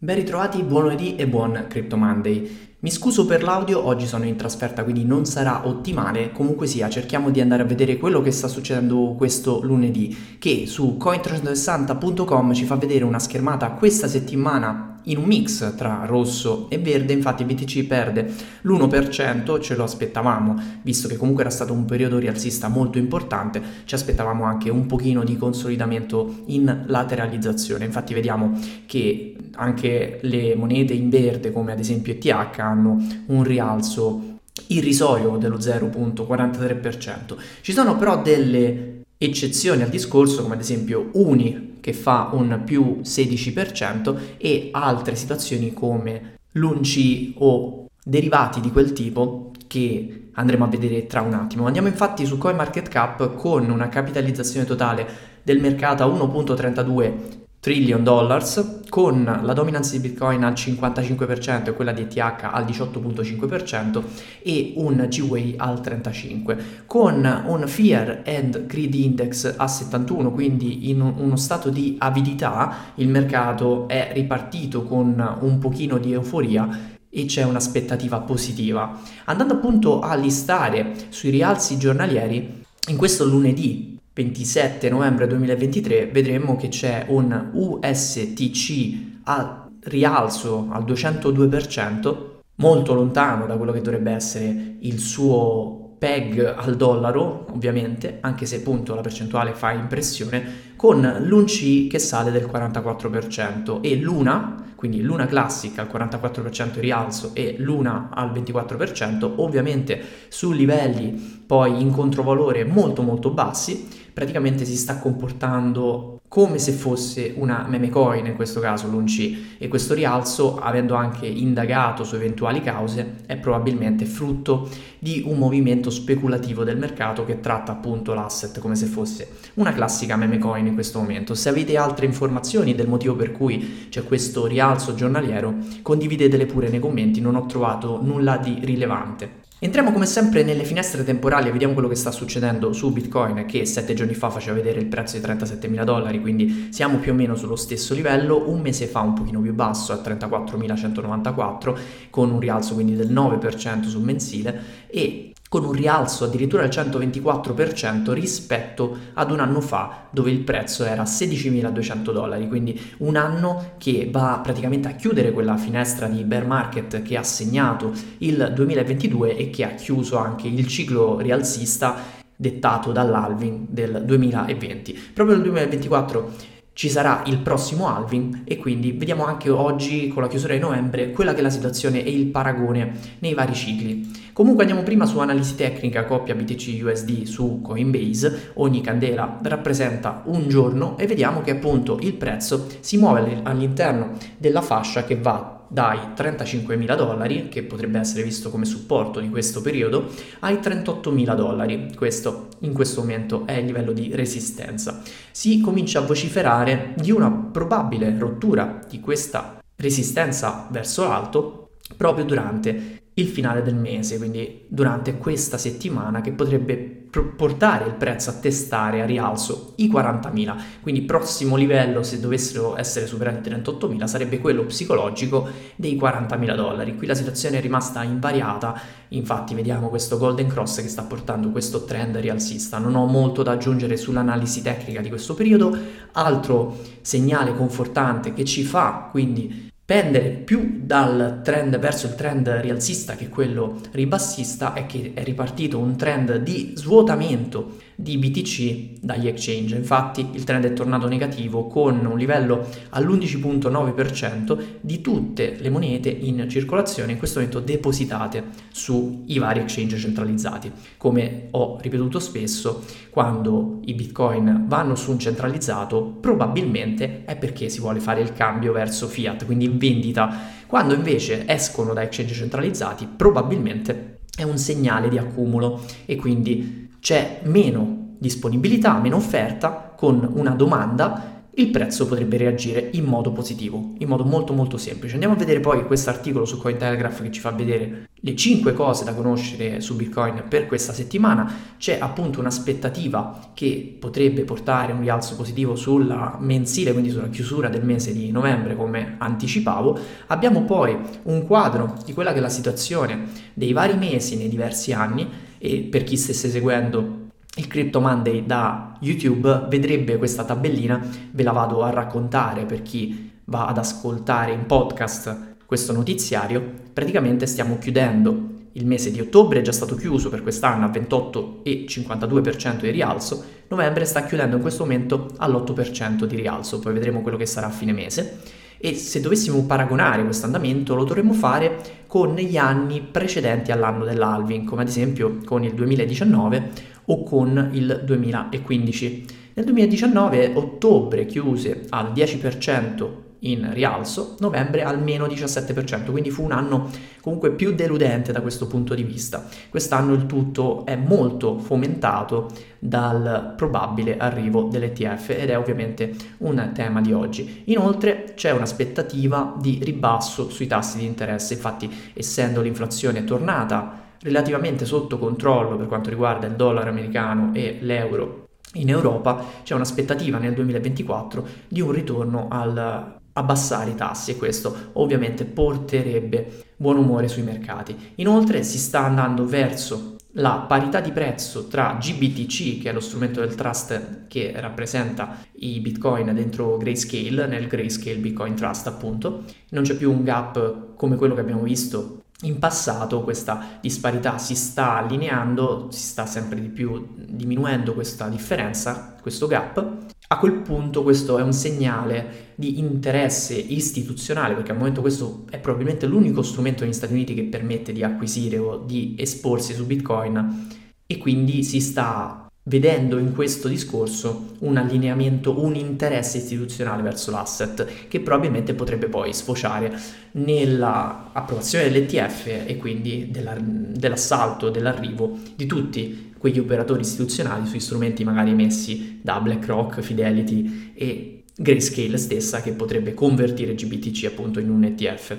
Ben ritrovati, buon lunedì e buon Crypto Monday. Mi scuso per l'audio, oggi sono in trasferta quindi non sarà ottimale, comunque sia cerchiamo di andare a vedere quello che sta succedendo questo lunedì che su coin360.com ci fa vedere una schermata questa settimana in un mix tra rosso e verde, infatti BTC perde l'1%, ce lo aspettavamo, visto che comunque era stato un periodo rialzista molto importante, ci aspettavamo anche un pochino di consolidamento in lateralizzazione, infatti vediamo che anche le monete in verde come ad esempio ETH hanno un rialzo irrisorio dello 0.43%. Ci sono però delle eccezioni al discorso come ad esempio Uni che fa un più 16% e altre situazioni come l'UNC o derivati di quel tipo che andremo a vedere tra un attimo. Andiamo infatti su CoinMarketCap con una capitalizzazione totale del mercato a 1.32 trillion dollars con la dominance di Bitcoin al 55% e quella di ETH al 18.5% e un GWay al 35% con un Fear and Greed Index a 71 quindi in uno stato di avidità il mercato è ripartito con un pochino di euforia e c'è un'aspettativa positiva. Andando appunto a listare sui rialzi giornalieri, in questo lunedì 27 novembre 2023 vedremo che c'è un USTC a rialzo al 202%, molto lontano da quello che dovrebbe essere il suo peg al dollaro, ovviamente, anche se appunto la percentuale fa impressione, con l'UNC che sale del 44% e l'UNA quindi l'una classica al 44% rialzo e l'una al 24%, ovviamente su livelli poi in controvalore molto molto bassi, praticamente si sta comportando come se fosse una meme coin in questo caso l'UNC e questo rialzo avendo anche indagato su eventuali cause è probabilmente frutto di un movimento speculativo del mercato che tratta appunto l'asset come se fosse una classica meme coin in questo momento. Se avete altre informazioni del motivo per cui c'è questo rialzo giornaliero condividetele pure nei commenti non ho trovato nulla di rilevante Entriamo come sempre nelle finestre temporali e vediamo quello che sta succedendo su Bitcoin che sette giorni fa faceva vedere il prezzo di 37.000 dollari, quindi siamo più o meno sullo stesso livello, un mese fa un pochino più basso a 34.194 con un rialzo quindi del 9% sul mensile e con un rialzo addirittura del 124% rispetto ad un anno fa dove il prezzo era 16.200 dollari, quindi un anno che va praticamente a chiudere quella finestra di bear market che ha segnato il 2022 e che ha chiuso anche il ciclo rialzista dettato dall'alving del 2020. Proprio nel 2024 ci sarà il prossimo halving e quindi vediamo anche oggi con la chiusura di novembre quella che è la situazione e il paragone nei vari cicli. Comunque andiamo prima su analisi tecnica coppia BTC USD su Coinbase, ogni candela rappresenta un giorno e vediamo che appunto il prezzo si muove all'interno della fascia che va dai 35.000 dollari, che potrebbe essere visto come supporto di questo periodo, ai 38.000 dollari. Questo in questo momento è il livello di resistenza. Si comincia a vociferare di una probabile rottura di questa resistenza verso l'alto proprio durante il finale del mese, quindi durante questa settimana che potrebbe portare il prezzo a testare a rialzo i 40.000. Quindi prossimo livello, se dovessero essere superati i 38.000, sarebbe quello psicologico dei 40.000 dollari. Qui la situazione è rimasta invariata, infatti vediamo questo Golden Cross che sta portando questo trend rialzista. Non ho molto da aggiungere sull'analisi tecnica di questo periodo. Altro segnale confortante che ci fa quindi pendere più dal trend verso il trend rialzista che quello ribassista è che è ripartito un trend di svuotamento di BTC dagli exchange. Infatti il trend è tornato negativo con un livello all'11.9% di tutte le monete in circolazione in questo momento depositate sui vari exchange centralizzati. Come ho ripetuto spesso, quando i bitcoin vanno su un centralizzato probabilmente è perché si vuole fare il cambio verso fiat, quindi in vendita. Quando invece escono da exchange centralizzati probabilmente è un segnale di accumulo e quindi c'è meno disponibilità, meno offerta con una domanda il prezzo potrebbe reagire in modo positivo, in modo molto molto semplice. Andiamo a vedere poi questo articolo su Cointelegraph che ci fa vedere le 5 cose da conoscere su Bitcoin per questa settimana. C'è appunto un'aspettativa che potrebbe portare un rialzo positivo sulla mensile, quindi sulla chiusura del mese di novembre come anticipavo. Abbiamo poi un quadro di quella che è la situazione dei vari mesi nei diversi anni e per chi stesse seguendo il Crypto Monday da YouTube vedrebbe questa tabellina, ve la vado a raccontare per chi va ad ascoltare in podcast questo notiziario. Praticamente stiamo chiudendo il mese di ottobre, è già stato chiuso per quest'anno a 28,52% di rialzo, novembre sta chiudendo in questo momento all'8% di rialzo, poi vedremo quello che sarà a fine mese. E se dovessimo paragonare questo andamento lo dovremmo fare con gli anni precedenti all'anno dell'halving, come ad esempio con il 2019 o con il 2015. Nel 2019 ottobre chiuse al 10% in rialzo, novembre al meno 17%, quindi fu un anno comunque più deludente da questo punto di vista. Quest'anno il tutto è molto fomentato dal probabile arrivo dell'ETF ed è ovviamente un tema di oggi. Inoltre c'è un'aspettativa di ribasso sui tassi di interesse, infatti essendo l'inflazione tornata relativamente sotto controllo per quanto riguarda il dollaro americano e l'euro in Europa, c'è un'aspettativa nel 2024 di un ritorno al abbassare i tassi e questo ovviamente porterebbe buon umore sui mercati. Inoltre si sta andando verso la parità di prezzo tra GBTC, che è lo strumento del trust che rappresenta i bitcoin dentro Grayscale, nel Grayscale Bitcoin Trust appunto, non c'è più un gap come quello che abbiamo visto in passato questa disparità si sta allineando, si sta sempre di più diminuendo questa differenza, questo gap. A quel punto questo è un segnale di interesse istituzionale, perché al momento questo è probabilmente l'unico strumento negli Stati Uniti che permette di acquisire o di esporsi su Bitcoin. E quindi si sta vedendo in questo discorso un allineamento, un interesse istituzionale verso l'asset che probabilmente potrebbe poi sfociare nell'approvazione dell'ETF e quindi della, dell'assalto, dell'arrivo di tutti quegli operatori istituzionali sui strumenti magari emessi da BlackRock, Fidelity e Grayscale stessa che potrebbe convertire GBTC appunto in un ETF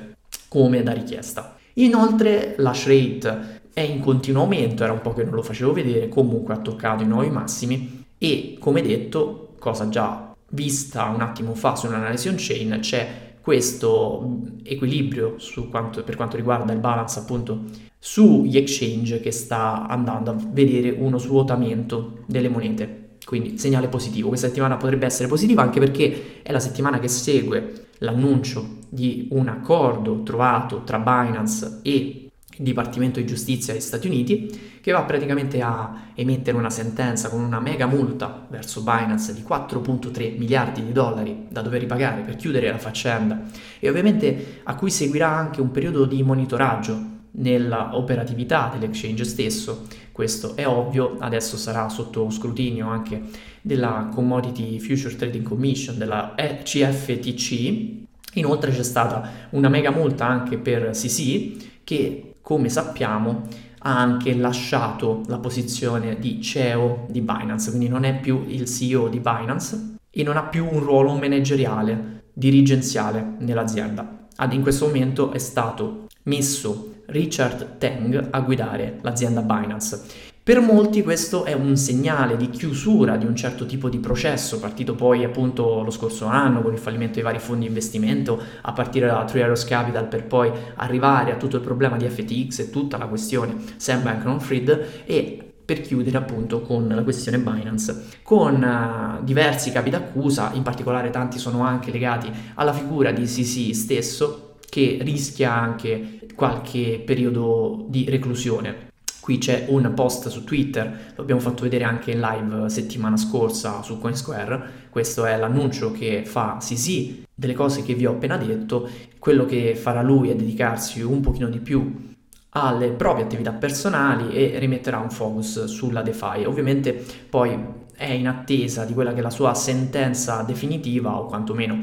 come da richiesta. Inoltre l'hash rate è in continuo aumento, era un po' che non lo facevo vedere, comunque ha toccato i nuovi massimi e come detto, cosa già vista un attimo fa su un'analisi on-chain, c'è questo equilibrio quanto, per quanto riguarda il balance appunto sugli exchange che sta andando a vedere uno svuotamento delle monete. Quindi segnale positivo. Questa settimana potrebbe essere positiva anche perché è la settimana che segue l'annuncio di un accordo trovato tra Binance e Dipartimento di Giustizia degli Stati Uniti, che va praticamente a emettere una sentenza con una mega multa verso Binance di 4.3 miliardi di dollari da dover ripagare per chiudere la faccenda e ovviamente a cui seguirà anche un periodo di monitoraggio nella operatività dell'exchange stesso. Questo è ovvio, adesso sarà sotto scrutinio anche della Commodity Future Trading Commission, della CFTC. Inoltre c'è stata una mega multa anche per CC che come sappiamo, ha anche lasciato la posizione di CEO di Binance, quindi non è più il CEO di Binance e non ha più un ruolo manageriale, dirigenziale nell'azienda. In questo momento è stato messo Richard Teng a guidare l'azienda Binance per molti questo è un segnale di chiusura di un certo tipo di processo, partito poi appunto lo scorso anno con il fallimento dei vari fondi di investimento, a partire da Three Arrows Capital per poi arrivare a tutto il problema di FTX e tutta la questione Sam Bankman-Fried e per chiudere appunto con la questione Binance, con uh, diversi capi d'accusa, in particolare tanti sono anche legati alla figura di CC stesso, che rischia anche qualche periodo di reclusione Qui c'è un post su Twitter, lo abbiamo fatto vedere anche in live settimana scorsa su CoinSquare. Questo è l'annuncio che fa Sisi delle cose che vi ho appena detto. Quello che farà lui è dedicarsi un pochino di più alle proprie attività personali e rimetterà un focus sulla DeFi. Ovviamente poi è in attesa di quella che è la sua sentenza definitiva o quantomeno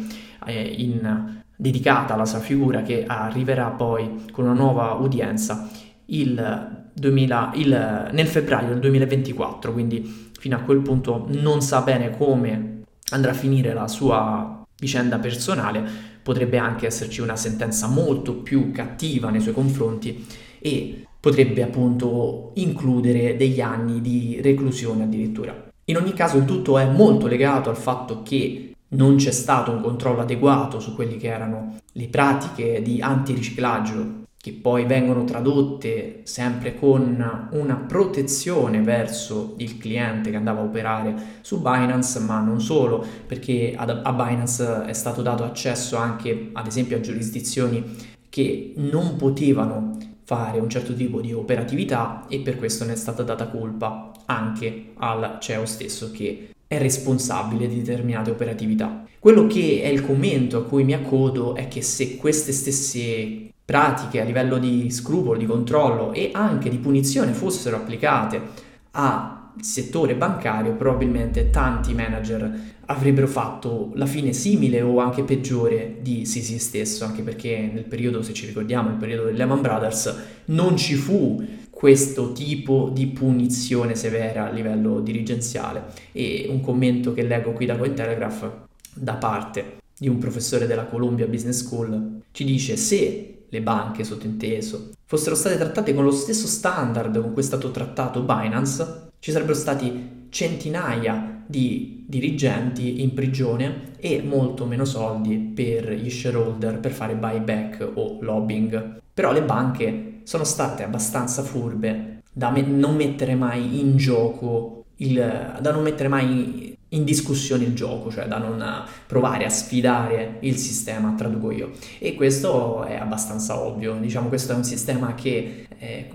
in, dedicata alla sua figura che arriverà poi con una nuova udienza il 2000, il, nel febbraio del 2024, quindi fino a quel punto non sa bene come andrà a finire la sua vicenda personale, potrebbe anche esserci una sentenza molto più cattiva nei suoi confronti e potrebbe appunto includere degli anni di reclusione addirittura. In ogni caso il tutto è molto legato al fatto che non c'è stato un controllo adeguato su quelle che erano le pratiche di antiriciclaggio che poi vengono tradotte sempre con una protezione verso il cliente che andava a operare su Binance, ma non solo, perché a Binance è stato dato accesso anche ad esempio a giurisdizioni che non potevano fare un certo tipo di operatività e per questo ne è stata data colpa anche al CEO stesso che è responsabile di determinate operatività. Quello che è il commento a cui mi accodo è che se queste stesse pratiche a livello di scrupolo, di controllo e anche di punizione fossero applicate al settore bancario, probabilmente tanti manager avrebbero fatto la fine simile o anche peggiore di Sisi stesso, anche perché nel periodo, se ci ricordiamo, nel periodo dei Lehman Brothers, non ci fu questo tipo di punizione severa a livello dirigenziale. E un commento che leggo qui da Cointelegraph da parte di un professore della Columbia Business School ci dice se le banche sottinteso fossero state trattate con lo stesso standard con cui è stato trattato Binance, ci sarebbero stati centinaia di dirigenti in prigione e molto meno soldi per gli shareholder per fare buyback o lobbying. Però le banche sono state abbastanza furbe da me- non mettere mai in gioco il, da non mettere mai in discussione il gioco, cioè da non provare a sfidare il sistema, traduco io. E questo è abbastanza ovvio, diciamo questo è un sistema che è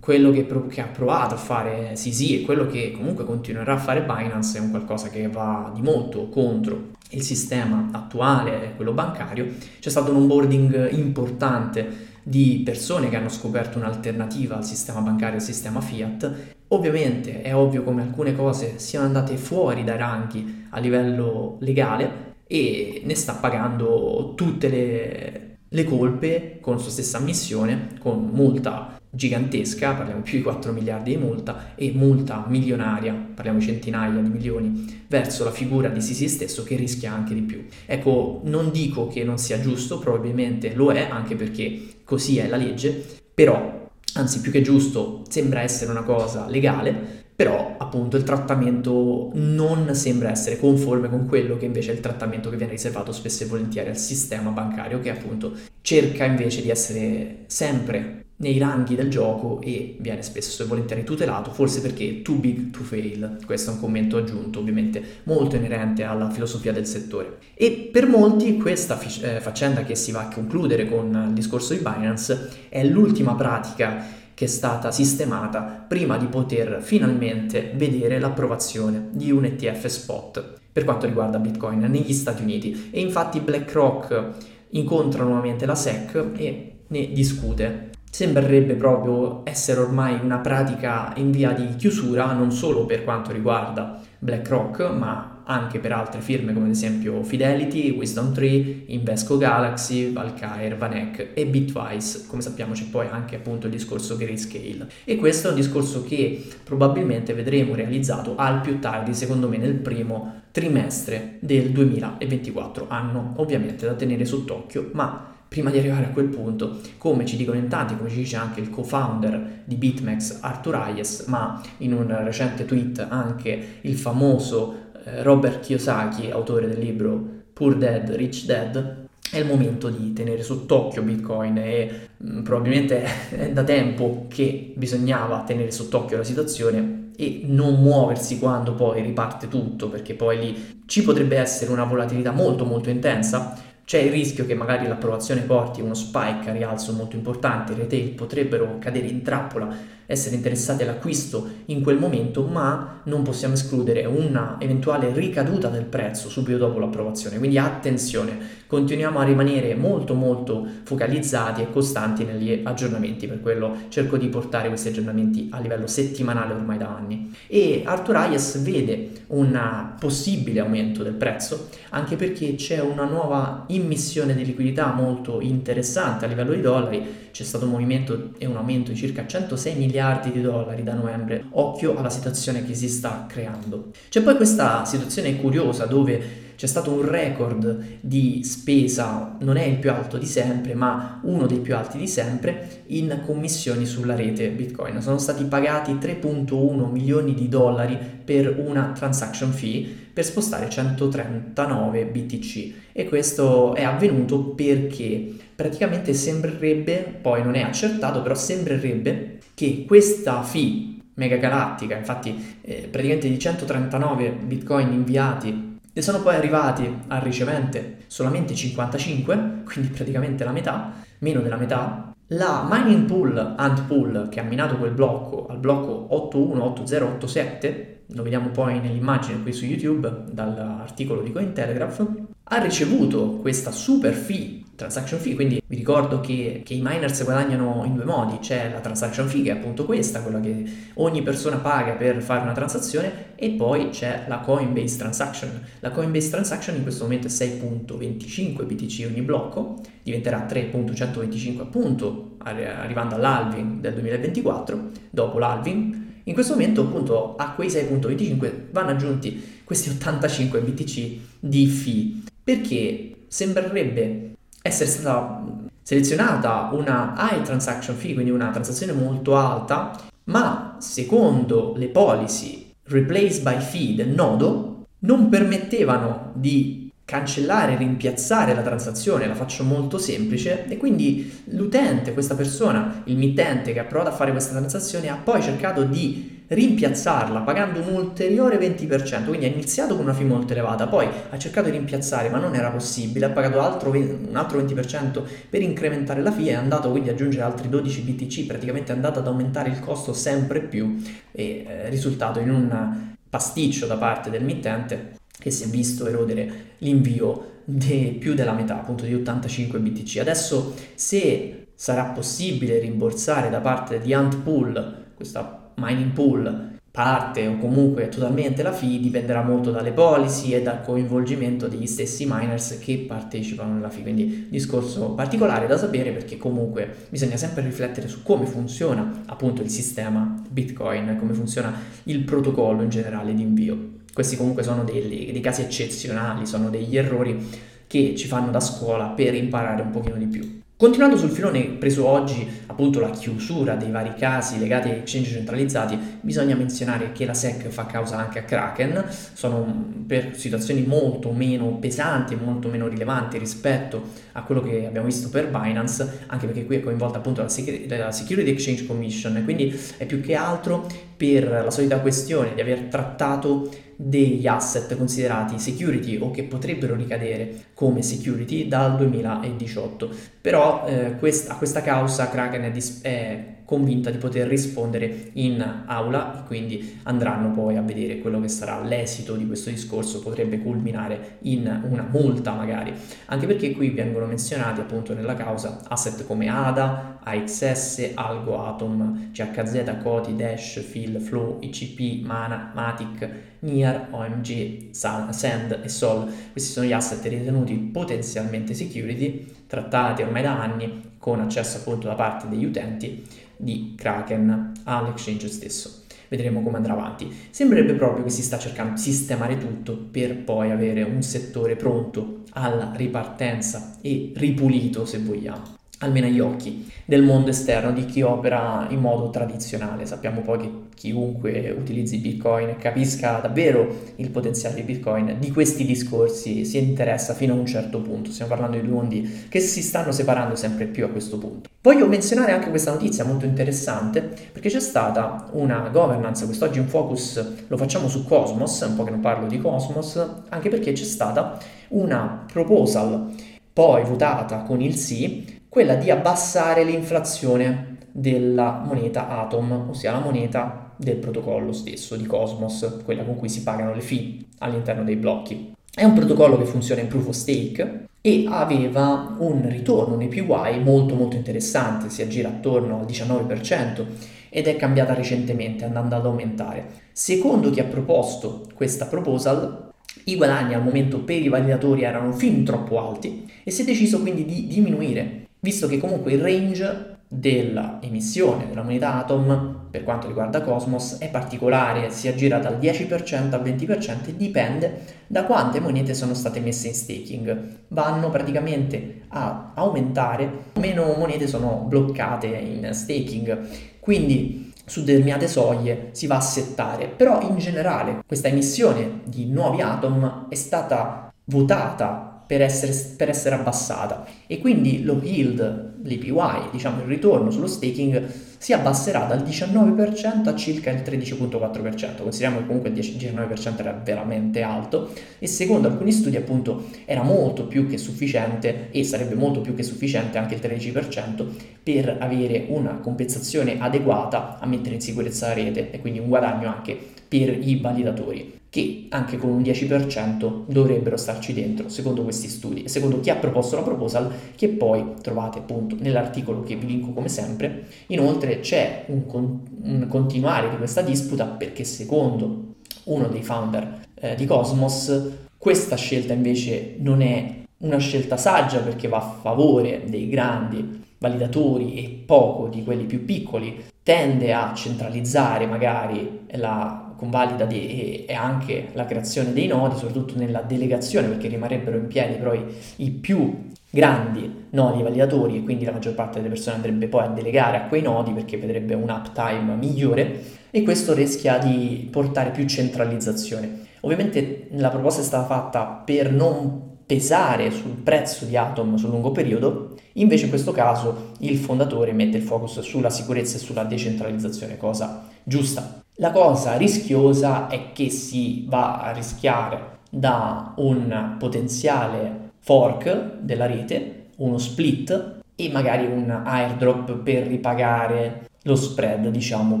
quello che, che ha provato a fare Sisi e quello che comunque continuerà a fare Binance è un qualcosa che va di molto contro il sistema attuale, quello bancario. C'è stato un onboarding importante di persone che hanno scoperto un'alternativa al sistema bancario, al sistema fiat. Ovviamente è ovvio come alcune cose siano andate fuori dai ranghi a livello legale e ne sta pagando tutte le, le colpe con sua stessa ammissione, con multa gigantesca, parliamo più di 4 miliardi di multa, e multa milionaria, parliamo di centinaia di milioni, verso la figura di Sisi stesso che rischia anche di più. Ecco, non dico che non sia giusto, probabilmente lo è, anche perché così è la legge, però, anzi più che giusto, sembra essere una cosa legale, però appunto il trattamento non sembra essere conforme con quello che invece è il trattamento che viene riservato spesso e volentieri al sistema bancario che appunto cerca invece di essere sempre nei ranghi del gioco e viene spesso e volentieri tutelato, forse perché too big to fail. Questo è un commento aggiunto, ovviamente molto inerente alla filosofia del settore. E per molti questa eh, faccenda che si va a concludere con il discorso di Binance è l'ultima pratica che è stata sistemata prima di poter finalmente vedere l'approvazione di un ETF spot per quanto riguarda Bitcoin negli Stati Uniti. E infatti BlackRock incontra nuovamente la SEC e ne discute sembrerebbe proprio essere ormai una pratica in via di chiusura non solo per quanto riguarda BlackRock, ma anche per altre firme come ad esempio Fidelity, Wisdom Tree, Invesco Galaxy, Valkyr, Vanek e Bitwise. Come sappiamo c'è poi anche appunto il discorso Grayscale. E questo è un discorso che probabilmente vedremo realizzato al più tardi, secondo me nel primo trimestre del 2024, anno ovviamente da tenere sott'occhio, ma prima di arrivare a quel punto, come ci dicono in tanti, come ci dice anche il co-founder di BitMEX Arthur Hayes, ma in un recente tweet anche il famoso eh, Robert Kiyosaki, autore del libro Poor Dead, Rich Dead, è il momento di tenere sott'occhio Bitcoin e mh, mm, probabilmente è da tempo che bisognava tenere sott'occhio la situazione e non muoversi quando poi riparte tutto, perché poi lì ci potrebbe essere una volatilità molto molto intensa, c'è il rischio che magari l'approvazione porti uno spike a rialzo molto importante, i retail potrebbero cadere in trappola essere interessati all'acquisto in quel momento, ma non possiamo escludere una eventuale ricaduta del prezzo subito dopo l'approvazione. Quindi attenzione, continuiamo a rimanere molto molto focalizzati e costanti negli aggiornamenti, per quello cerco di portare questi aggiornamenti a livello settimanale ormai da anni. E Arthur Hayes vede un possibile aumento del prezzo anche perché c'è una nuova immissione di liquidità molto interessante a livello di dollari, c'è stato un movimento e un aumento di circa 106 miliardi di dollari da novembre. Occhio alla situazione che si sta creando. C'è poi questa situazione curiosa dove c'è stato un record di spesa, non è il più alto di sempre, ma uno dei più alti di sempre, in commissioni sulla rete Bitcoin. Sono stati pagati 3.1 milioni di dollari per una transaction fee per spostare 139 BTC e questo è avvenuto perché praticamente sembrerebbe, poi non è accertato, però sembrerebbe che questa fee mega galattica, infatti eh, praticamente di 139 bitcoin inviati ne sono poi arrivati al ricevente solamente 55, quindi praticamente la metà, meno della metà. La mining pool, ant pool, che ha minato quel blocco al blocco 818087, lo vediamo poi nell'immagine qui su YouTube dall'articolo di Cointelegraph, ha ricevuto questa super fee transaction fee, quindi vi ricordo che, che, i miners guadagnano in due modi, c'è la transaction fee che è appunto questa, quella che ogni persona paga per fare una transazione e poi c'è la Coinbase transaction. La Coinbase transaction in questo momento è 6.25 BTC ogni blocco, diventerà 3.125 appunto arrivando all'halving del 2024, dopo l'halving. In questo momento appunto a quei 6.25 vanno aggiunti questi 85 BTC di fee perché sembrerebbe essere stata selezionata una high transaction fee, quindi una transazione molto alta, ma secondo le policy replace by fee del nodo non permettevano di cancellare, rimpiazzare la transazione, la faccio molto semplice e quindi l'utente, questa persona, il mittente che ha provato a fare questa transazione ha poi cercato di rimpiazzarla pagando un ulteriore 20%, quindi ha iniziato con una fee molto elevata, poi ha cercato di rimpiazzare ma non era possibile, ha pagato altro, un altro 20% per incrementare la fee, è andato quindi ad aggiungere altri 12 BTC, praticamente è andato ad aumentare il costo sempre più e è risultato in un pasticcio da parte del mittente che si è visto erodere l'invio di più della metà, appunto di 85 BTC. Adesso se sarà possibile rimborsare da parte di Antpool questa mining pool parte o comunque totalmente la fee dipenderà molto dalle policy e dal coinvolgimento degli stessi miners che partecipano nella fee. Quindi discorso particolare da sapere perché comunque bisogna sempre riflettere su come funziona appunto il sistema Bitcoin, come funziona il protocollo in generale di invio. Questi comunque sono dei, dei casi eccezionali, sono degli errori che ci fanno da scuola per imparare un pochino di più. Continuando sul filone preso oggi, appunto la chiusura dei vari casi legati ai exchange centralizzati, bisogna menzionare che la SEC fa causa anche a Kraken, sono per situazioni molto meno pesanti e molto meno rilevanti rispetto a quello che abbiamo visto per Binance, anche perché qui è coinvolta appunto la, Security Exchange Commission, quindi è più che altro per la solita questione di aver trattato degli asset considerati security o che potrebbero ricadere come security dal 2018. Però eh, quest- a questa causa Kraken è, dis- è convinta di poter rispondere in aula e quindi andranno poi a vedere quello che sarà l'esito di questo discorso, potrebbe culminare in una multa magari, anche perché qui vengono menzionati appunto nella causa asset come ADA, AXS, Algo, Atom, CHZ, Coti, Dash, Fill, Flow, ICP, Mana, Matic, NIR, OMG, Sand e Sol. Questi sono gli asset ritenuti potenzialmente security, trattati ormai da anni con accesso appunto da parte degli utenti di Kraken all'exchange stesso. Vedremo come andrà avanti. Sembrerebbe proprio che si sta cercando di sistemare tutto per poi avere un settore pronto alla ripartenza e ripulito, se vogliamo almeno agli occhi del mondo esterno di chi opera in modo tradizionale. Sappiamo poi che chiunque utilizzi Bitcoin capisca davvero il potenziale di Bitcoin, di questi discorsi si interessa fino a un certo punto. Stiamo parlando di due mondi che si stanno separando sempre più a questo punto. Voglio menzionare anche questa notizia molto interessante perché c'è stata una governance, quest'oggi in focus lo facciamo su Cosmos, un po' che non parlo di Cosmos, anche perché c'è stata una proposal poi votata con il sì quella di abbassare l'inflazione della moneta Atom, ossia la moneta del protocollo stesso di Cosmos, quella con cui si pagano le fee all'interno dei blocchi. È un protocollo che funziona in proof of stake e aveva un ritorno, un APY molto molto interessante, si aggira attorno al 19% ed è cambiata recentemente andando ad aumentare. Secondo chi ha proposto questa proposal, i guadagni al momento per i validatori erano fin troppo alti e si è deciso quindi di diminuire, visto che comunque il range dell'emissione della moneta Atom per quanto riguarda Cosmos è particolare, si aggira dal 10% al 20% e dipende da quante monete sono state messe in staking. Vanno praticamente a aumentare, meno monete sono bloccate in staking. Quindi su determinate soglie si va a settare, però in generale questa emissione di nuovi atom è stata votata per essere, per essere abbassata. E quindi lo yield, l'APY, diciamo il ritorno sullo staking si abbasserà dal 19% a circa il 13.4%, consideriamo che comunque il 19% era veramente alto e secondo alcuni studi appunto era molto più che sufficiente e sarebbe molto più che sufficiente anche il 13% per avere una compensazione adeguata a mettere in sicurezza la rete e quindi un guadagno anche per i validatori che anche con un 10% dovrebbero starci dentro, secondo questi studi e secondo chi ha proposto la proposal, che poi trovate appunto nell'articolo che vi linko come sempre. Inoltre c'è un, con- un continuare di questa disputa perché secondo uno dei founder eh, di Cosmos questa scelta invece non è una scelta saggia perché va a favore dei grandi validatori e poco di quelli più piccoli, tende a centralizzare magari la convalida di, e, anche la creazione dei nodi, soprattutto nella delegazione, perché rimarrebbero in piedi però i, i più grandi nodi validatori e quindi la maggior parte delle persone andrebbe poi a delegare a quei nodi perché vedrebbe un uptime migliore e questo rischia di portare più centralizzazione. Ovviamente la proposta è stata fatta per non pesare sul prezzo di Atom sul lungo periodo, invece in questo caso il fondatore mette il focus sulla sicurezza e sulla decentralizzazione, cosa giusta. La cosa rischiosa è che si va a rischiare da un potenziale fork della rete, uno split e magari un airdrop per ripagare lo spread, diciamo,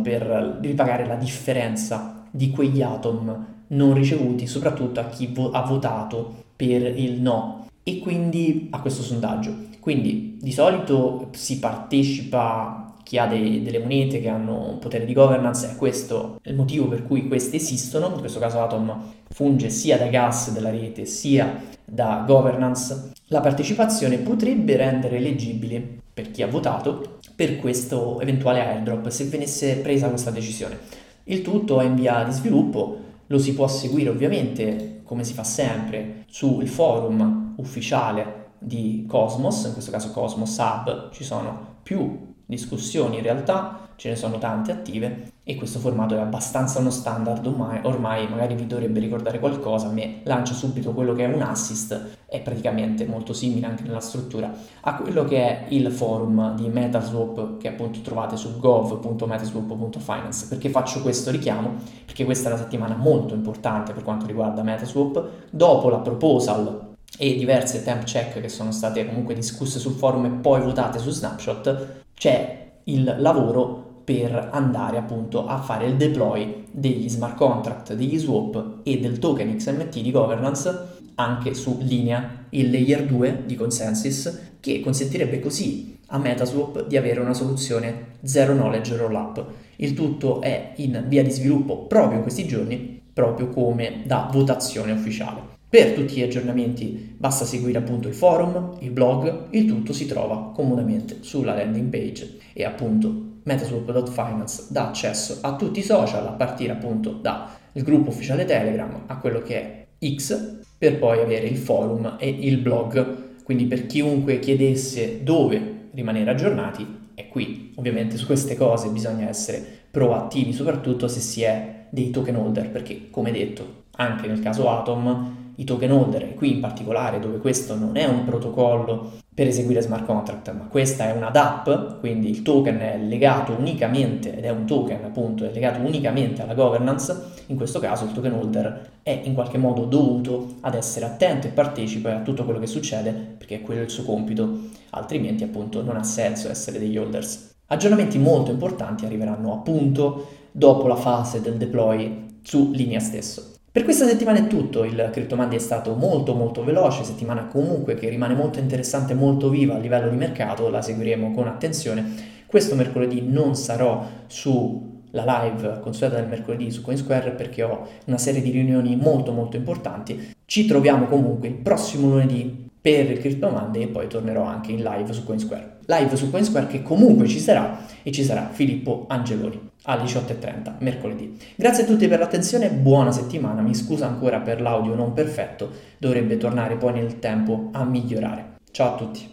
per ripagare la differenza di quegli atom non ricevuti, soprattutto a chi vo- ha votato per il no e quindi a questo sondaggio. Quindi di solito si partecipa chi ha dei, delle monete che hanno un potere di governance è questo il motivo per cui queste esistono, in questo caso Atom funge sia da gas della rete sia da governance, la partecipazione potrebbe rendere eleggibili per chi ha votato per questo eventuale airdrop se venisse presa questa decisione. Il tutto è in via di sviluppo, lo si può seguire ovviamente come si fa sempre sul forum ufficiale di Cosmos, in questo caso Cosmos Hub, ci sono più discussioni in realtà, ce ne sono tante attive e questo formato è abbastanza uno standard ormai, ormai magari vi dovrebbe ricordare qualcosa, a me lancia subito quello che è un assist, è praticamente molto simile anche nella struttura a quello che è il forum di Metaswap che appunto trovate su gov.metaswap.finance. Perché faccio questo richiamo? Perché questa è una settimana molto importante per quanto riguarda Metaswap, dopo la proposal e diverse temp check che sono state comunque discusse sul forum e poi votate su Snapshot, c'è il lavoro per andare appunto a fare il deploy degli smart contract, degli swap e del token XMT di governance anche su linea il layer 2 di consensus che consentirebbe così a Metaswap di avere una soluzione zero knowledge rollup. Il tutto è in via di sviluppo proprio in questi giorni, proprio come da votazione ufficiale. Per tutti gli aggiornamenti basta seguire appunto il forum, il blog, il tutto si trova comodamente sulla landing page. E appunto metaswap.finance dà accesso a tutti i social a partire appunto dal gruppo ufficiale Telegram a quello che è X per poi avere il forum e il blog. Quindi per chiunque chiedesse dove rimanere aggiornati è qui. Ovviamente su queste cose bisogna essere proattivi soprattutto se si è dei token holder perché come detto anche nel caso Atom i token holder, e qui in particolare dove questo non è un protocollo per eseguire smart contract, ma questa è una DApp, quindi il token è legato unicamente, ed è un token appunto, è legato unicamente alla governance, in questo caso il token holder è in qualche modo dovuto ad essere attento e partecipe a tutto quello che succede, perché è quello il suo compito, altrimenti appunto non ha senso essere degli holders. Aggiornamenti molto importanti arriveranno appunto dopo la fase del deploy su linea stesso. Per questa settimana è tutto, il CryptoMandy è stato molto molto veloce, settimana comunque che rimane molto interessante, molto viva a livello di mercato, la seguiremo con attenzione. Questo mercoledì non sarò sulla live consueta del mercoledì su CoinSquare perché ho una serie di riunioni molto molto importanti. Ci troviamo comunque il prossimo lunedì per il Crypto e poi tornerò anche in live su Coinsquare. Live su Coinsquare che comunque ci sarà e ci sarà Filippo Angeloni alle 18.30 mercoledì. Grazie a tutti per l'attenzione, buona settimana, mi scuso ancora per l'audio non perfetto, dovrebbe tornare poi nel tempo a migliorare. Ciao a tutti.